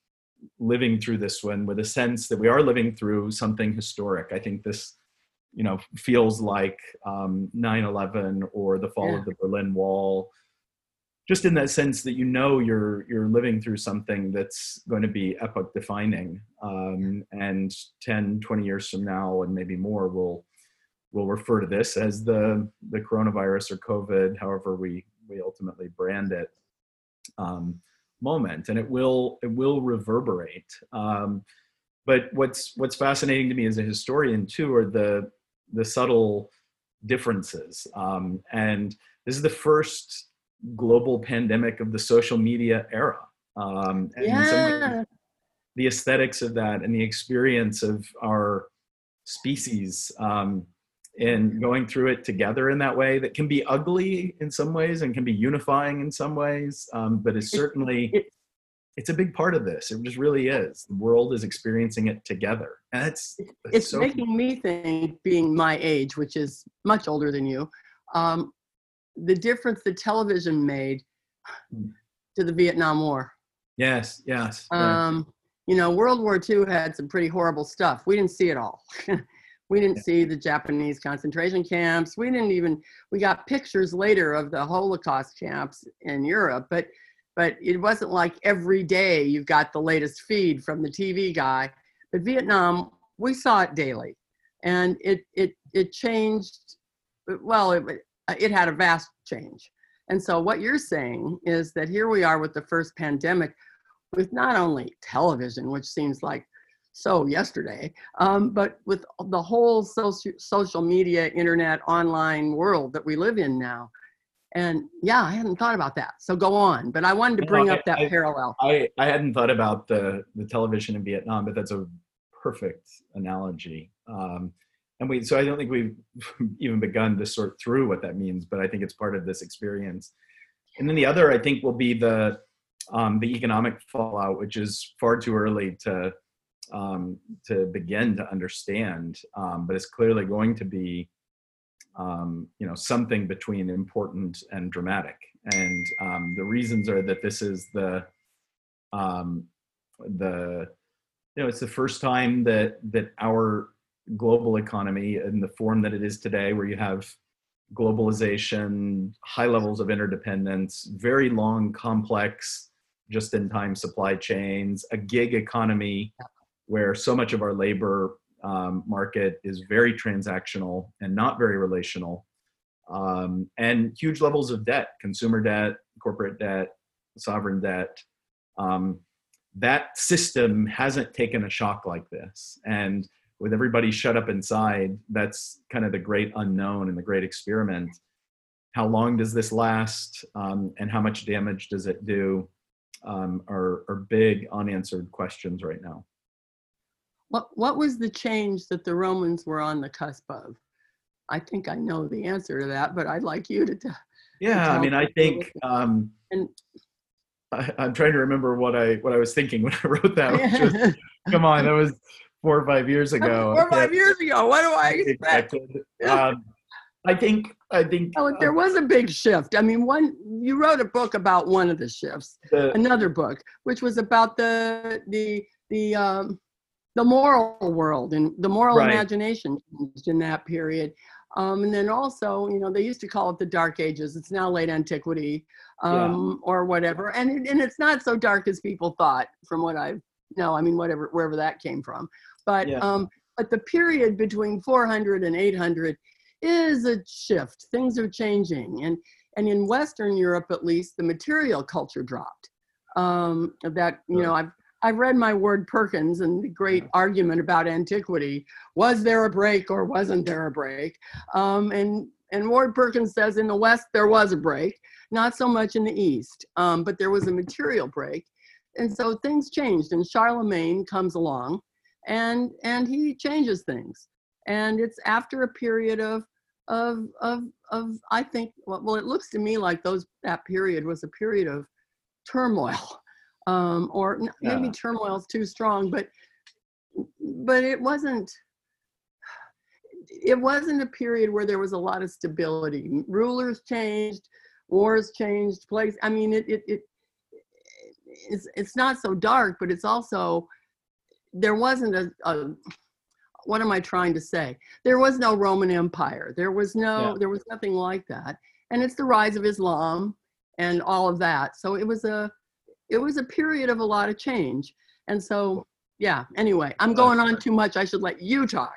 living through this one with a sense that we are living through something historic. I think this, you know, feels like um, 9/11 or the fall Yeah. of the Berlin Wall. Just in that sense that you know you're you're living through something that's going to be epoch defining, um, and 10, 20 years from now, and maybe more, will we'll refer to this as the the coronavirus or COVID, however we we ultimately brand it, um, moment, and it will it will reverberate. Um, but what's what's fascinating to me as a historian too are the the subtle differences, um, and this is the first global pandemic of the social media era. Um, and yeah. Ways, the aesthetics of that and the experience of our species um, and going through it together in that way that can be ugly in some ways and can be unifying in some ways, um, but is certainly it's a big part of this. It just really is. The world is experiencing it together, and it's it's, it's so making me think, being my age, which is much older than you, um, the difference that television made hmm. to the Vietnam War. Yes, yes. Um, you know, World War II had some pretty horrible stuff. We didn't see it all. we didn't yeah. see the Japanese concentration camps. We didn't even. We got pictures later of the Holocaust camps in Europe, but but it wasn't like every day you got the latest feed from the TV guy. But Vietnam, we saw it daily, and it it it changed. Well, it it had a vast change. And so what you're saying is that here we are with the first pandemic, with not only television, which seems like so yesterday, um, but with the whole social social media, internet, online world that we live in now. And yeah, I hadn't thought about that. So go on. But I wanted to bring no, I, up that I, parallel. I, I hadn't thought about the, the television in Vietnam, but that's a perfect analogy. Um, and we, so I don't think we've even begun to sort through what that means, but I think it's part of this experience. And then the other, I think, will be the um, the economic fallout, which is far too early to um, to begin to understand, um, but it's clearly going to be um, you know something between important and dramatic and um, the reasons are that this is the um, the you know it's the first time that that our global economy in the form that it is today where you have globalization high levels of interdependence very long complex just in time supply chains a gig economy where so much of our labor um, market is very transactional and not very relational, um, and huge levels of debt, consumer debt, corporate debt, sovereign debt. Um, that system hasn't taken a shock like this. And with everybody shut up inside, that's kind of the great unknown and the great experiment. How long does this last, um, and how much damage does it do? Um, are, are big unanswered questions right now. What, what was the change that the Romans were on the cusp of? I think I know the answer to that, but I'd like you to, tell. yeah, to I mean, I think um, and, I, am trying to remember what I what I was thinking when I wrote that. come on, that was four or five years ago. Four or five years ago. What do I expect? Um, I think I think oh, there was a big shift. I mean, one you wrote a book about one of the shifts, the, another book, which was about the the the um, the moral world and the moral right. imagination changed in that period. Um, and then also, you know, they used to call it the Dark Ages. It's now late antiquity um, yeah. or whatever. And, it, and it's not so dark as people thought, from what I know. I mean, whatever, wherever that came from. But, yeah. um, but the period between 400 and 800 is a shift. Things are changing. And, and in Western Europe, at least, the material culture dropped. Um, that, you know, I've I've read my Ward Perkins and the great argument about antiquity. Was there a break or wasn't there a break? Um, and and Ward Perkins says in the West there was a break, not so much in the East, um, but there was a material break, and so things changed. And Charlemagne comes along, and and he changes things. And it's after a period of of of of I think well, well it looks to me like those that period was a period of turmoil um, or yeah. maybe turmoil is too strong, but but it wasn't it wasn't a period where there was a lot of stability. Rulers changed, wars changed, place. I mean, it it, it it's it's not so dark, but it's also there wasn't a, a what am I trying to say? There was no Roman Empire. There was no yeah. there was nothing like that. And it's the rise of Islam and all of that. So it was a it was a period of a lot of change. And so, yeah, anyway, I'm going on too much. I should let you talk.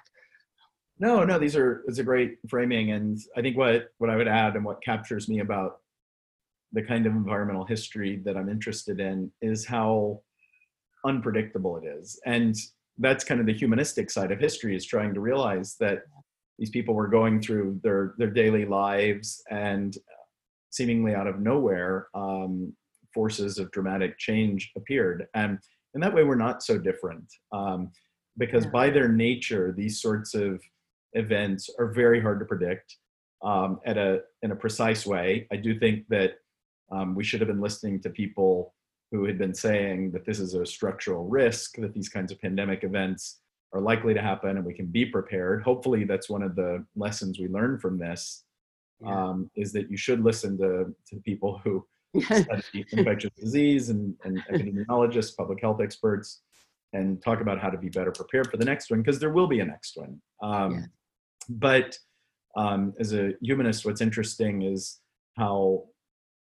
No, no, these are, it's a great framing. And I think what, what I would add and what captures me about the kind of environmental history that I'm interested in is how unpredictable it is. And that's kind of the humanistic side of history is trying to realize that these people were going through their, their daily lives and seemingly out of nowhere, um, forces of dramatic change appeared. And in that way, we're not so different um, because Yeah. by their nature, these sorts of events are very hard to predict um, at a in a precise way. I do think that um, we should have been listening to people who had been saying that this is a structural risk, that these kinds of pandemic events are likely to happen, and we can be prepared. Hopefully, that's one of the lessons we learn from this. Yeah. Um, is that you should listen to to people who study infectious disease and, and epidemiologists, public health experts, and talk about how to be better prepared for the next one because there will be a next one. Um, Yeah. But um, as a humanist, what's interesting is how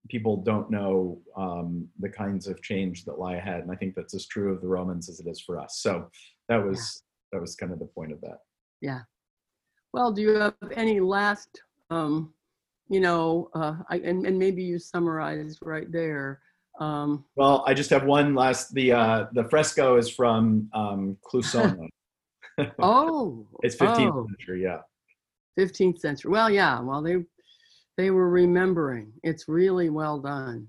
people don't know um, the kinds of change that lie ahead, and I think that's as true of the Romans as it is for us. So that was that was kind of the point of that. Yeah. Well, do you have any last, um, you know, uh, I, and, and maybe you summarized right there. Um, Well, I just have one last. The uh, the fresco is from um, oh, It's 15th oh, century, yeah. 15th century. Well, yeah. Well, they they were remembering. It's really well done.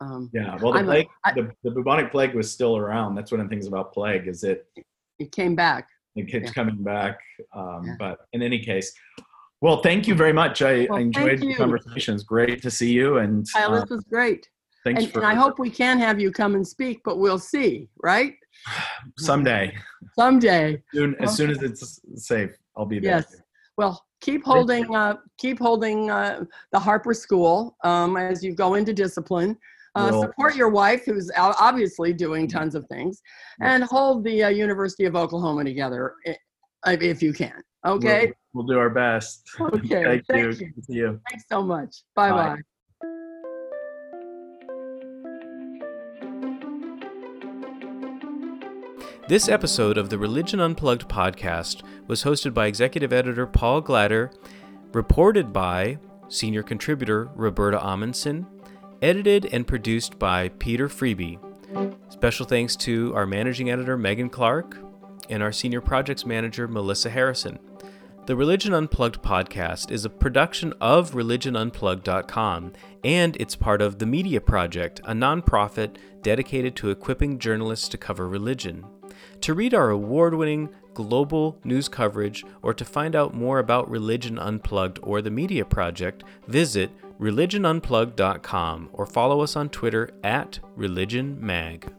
Um, Yeah, well, the plague, I- the, the bubonic plague was still around. That's one of the things about plague is it it came back. it keeps Yeah. coming back. Um, Yeah. But in any case, well, thank you very much. I, Well, I enjoyed the conversation. It's great to see you, and Kyle, uh, this was great. thanks And, for and I hope we can have you come and speak, but we'll see, right? someday, Someday. soon, as soon as it's safe, I'll be there. Yes. Well, keep holding, uh, keep holding uh, the Harper School um, as you go into discipline. Uh, Will. support your wife, who's obviously doing tons of things, and hold the uh, University of Oklahoma together if you can. Okay. We'll, we'll do our best. Okay. thank, Thank you. you. Good to see you. Thanks so much. Bye Bye. bye. This episode of the Religion Unplugged podcast was hosted by executive editor Paul Glader, reported by senior contributor Roberta Ahmanson, edited and produced by Peter Freeby. Special thanks to our managing editor Megan Clark and our senior projects manager Melissa Harrison. The Religion Unplugged podcast is a production of religionunplugged.com and it's part of The Media Project, a nonprofit dedicated to equipping journalists to cover religion. To read our award winning global news coverage or to find out more about Religion Unplugged or the Media Project, visit religionunplugged.com or follow us on Twitter at religionmag.